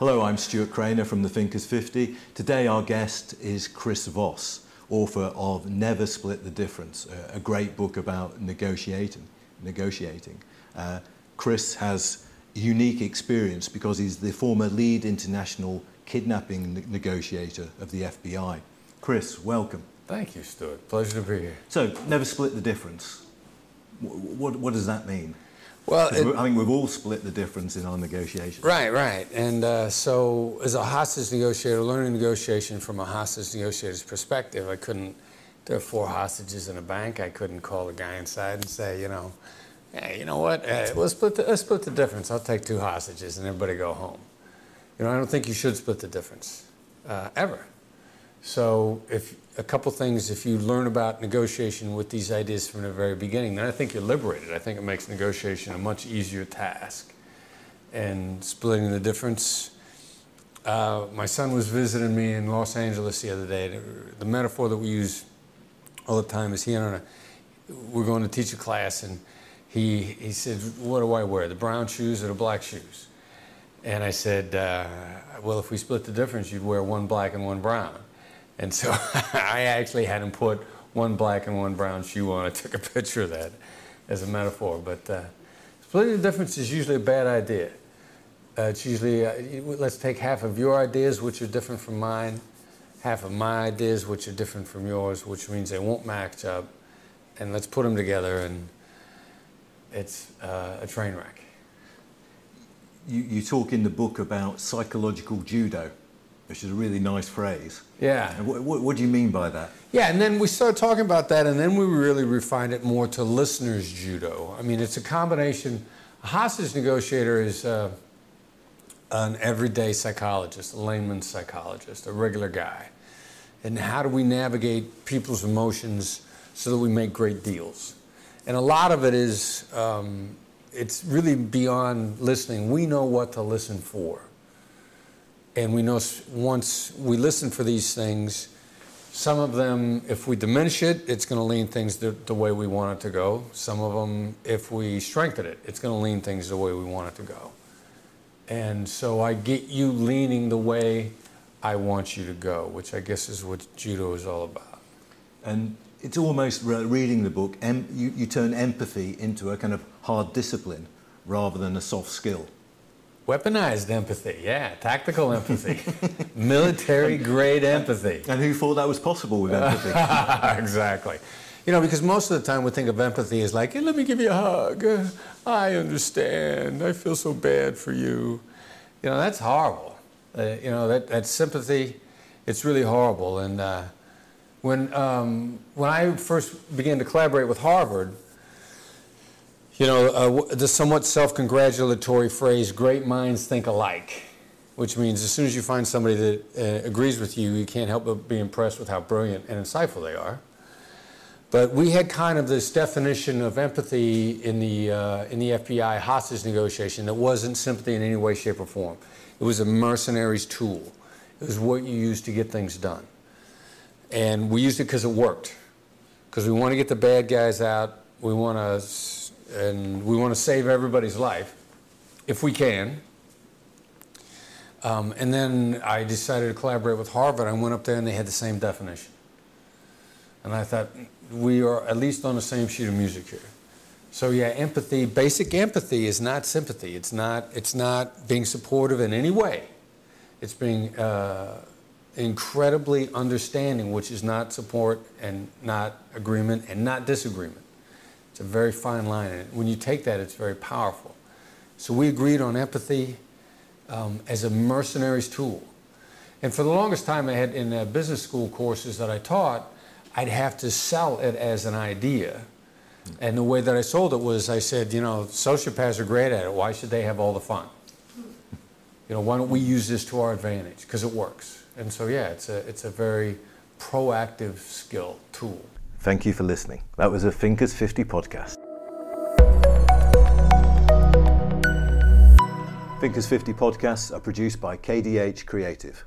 Hello, I'm Stuart Crainer from the Thinkers 50. Today our guest is Chris Voss, author of Never Split the Difference, a, great book about negotiating. negotiating. Uh, Chris has unique experience because he's the former lead international kidnapping ne- negotiator of the FBI. Chris, welcome. Thank you, Stuart. Pleasure to be here. So, never split the difference. What, what, what does that mean? Well, it, I mean, we've all split the difference in our negotiations. Right, right. And uh, so, as a hostage negotiator, learning negotiation from a hostage negotiator's perspective, I couldn't. There are four hostages in a bank. I couldn't call the guy inside and say, you know, hey, you know what? Let's split the let's split the difference. I'll take two hostages and everybody go home. You know, I don't think you should split the difference uh, ever. So, if a couple things, if you learn about negotiation with these ideas from the very beginning, then I think you're liberated. I think it makes negotiation a much easier task. And splitting the difference. Uh, my son was visiting me in Los Angeles the other day. The metaphor that we use all the time is he and I, we're going to teach a class, and he, he said, What do I wear, the brown shoes or the black shoes? And I said, uh, Well, if we split the difference, you'd wear one black and one brown. And so I actually had him put one black and one brown shoe on. I took a picture of that as a metaphor. But uh, splitting the difference is usually a bad idea. Uh, it's usually, uh, let's take half of your ideas, which are different from mine, half of my ideas, which are different from yours, which means they won't match up. And let's put them together, and it's uh, a train wreck. You, you talk in the book about psychological judo which is a really nice phrase. Yeah. What, what, what, do you mean by that? Yeah, and then we started talking about that, and then we really refined it more to listeners judo. I mean, it's a combination. A hostage negotiator is uh, an everyday psychologist, a layman psychologist, a regular guy. And how do we navigate people's emotions so that we make great deals? And a lot of it is, um, it's really beyond listening. We know what to listen for and we know once we listen for these things, some of them, if we diminish it, it's going to lean things the, the, way we want it to go. Some of them, if we strengthen it, it's going to lean things the way we want it to go. And so I get you leaning the way I want you to go, which I guess is what judo is all about. And it's almost reading the book, you, you turn empathy into a kind of hard discipline rather than a soft skill. Weaponized empathy, yeah, tactical empathy, military grade empathy. And who thought that was possible with empathy? exactly. You know, because most of the time we think of empathy as like, hey, let me give you a hug. I understand. I feel so bad for you. You know, that's horrible. Uh, you know, that, that sympathy, it's really horrible. And uh, when, um, when I first began to collaborate with Harvard, you know, uh, the somewhat self congratulatory phrase, great minds think alike, which means as soon as you find somebody that uh, agrees with you, you can't help but be impressed with how brilliant and insightful they are. But we had kind of this definition of empathy in the, uh, in the FBI hostage negotiation that wasn't sympathy in any way, shape, or form. It was a mercenary's tool. It was what you used to get things done. And we used it because it worked. Because we want to get the bad guys out. We want to and we want to save everybody's life if we can. Um, and then I decided to collaborate with Harvard. I went up there and they had the same definition. And I thought, we are at least on the same sheet of music here. So yeah, empathy, basic empathy is not sympathy. It's not, it's not being supportive in any way. It's being uh, incredibly understanding, which is not support and not agreement and not disagreement. It's a very fine line. And when you take that, it's very powerful. So we agreed on empathy um, as a mercenary's tool. And for the longest time, I had in the business school courses that I taught, I'd have to sell it as an idea. Hmm. And the way that I sold it was I said, you know, sociopaths are great at it. Why should they have all the fun? Hmm. You know, why don't we use this to our advantage? Because it works. And so, yeah, it's a, it's a very proactive skill tool. Thank you for listening. That was a Thinkers 50 podcast. Thinkers 50 podcasts are produced by KDH Creative.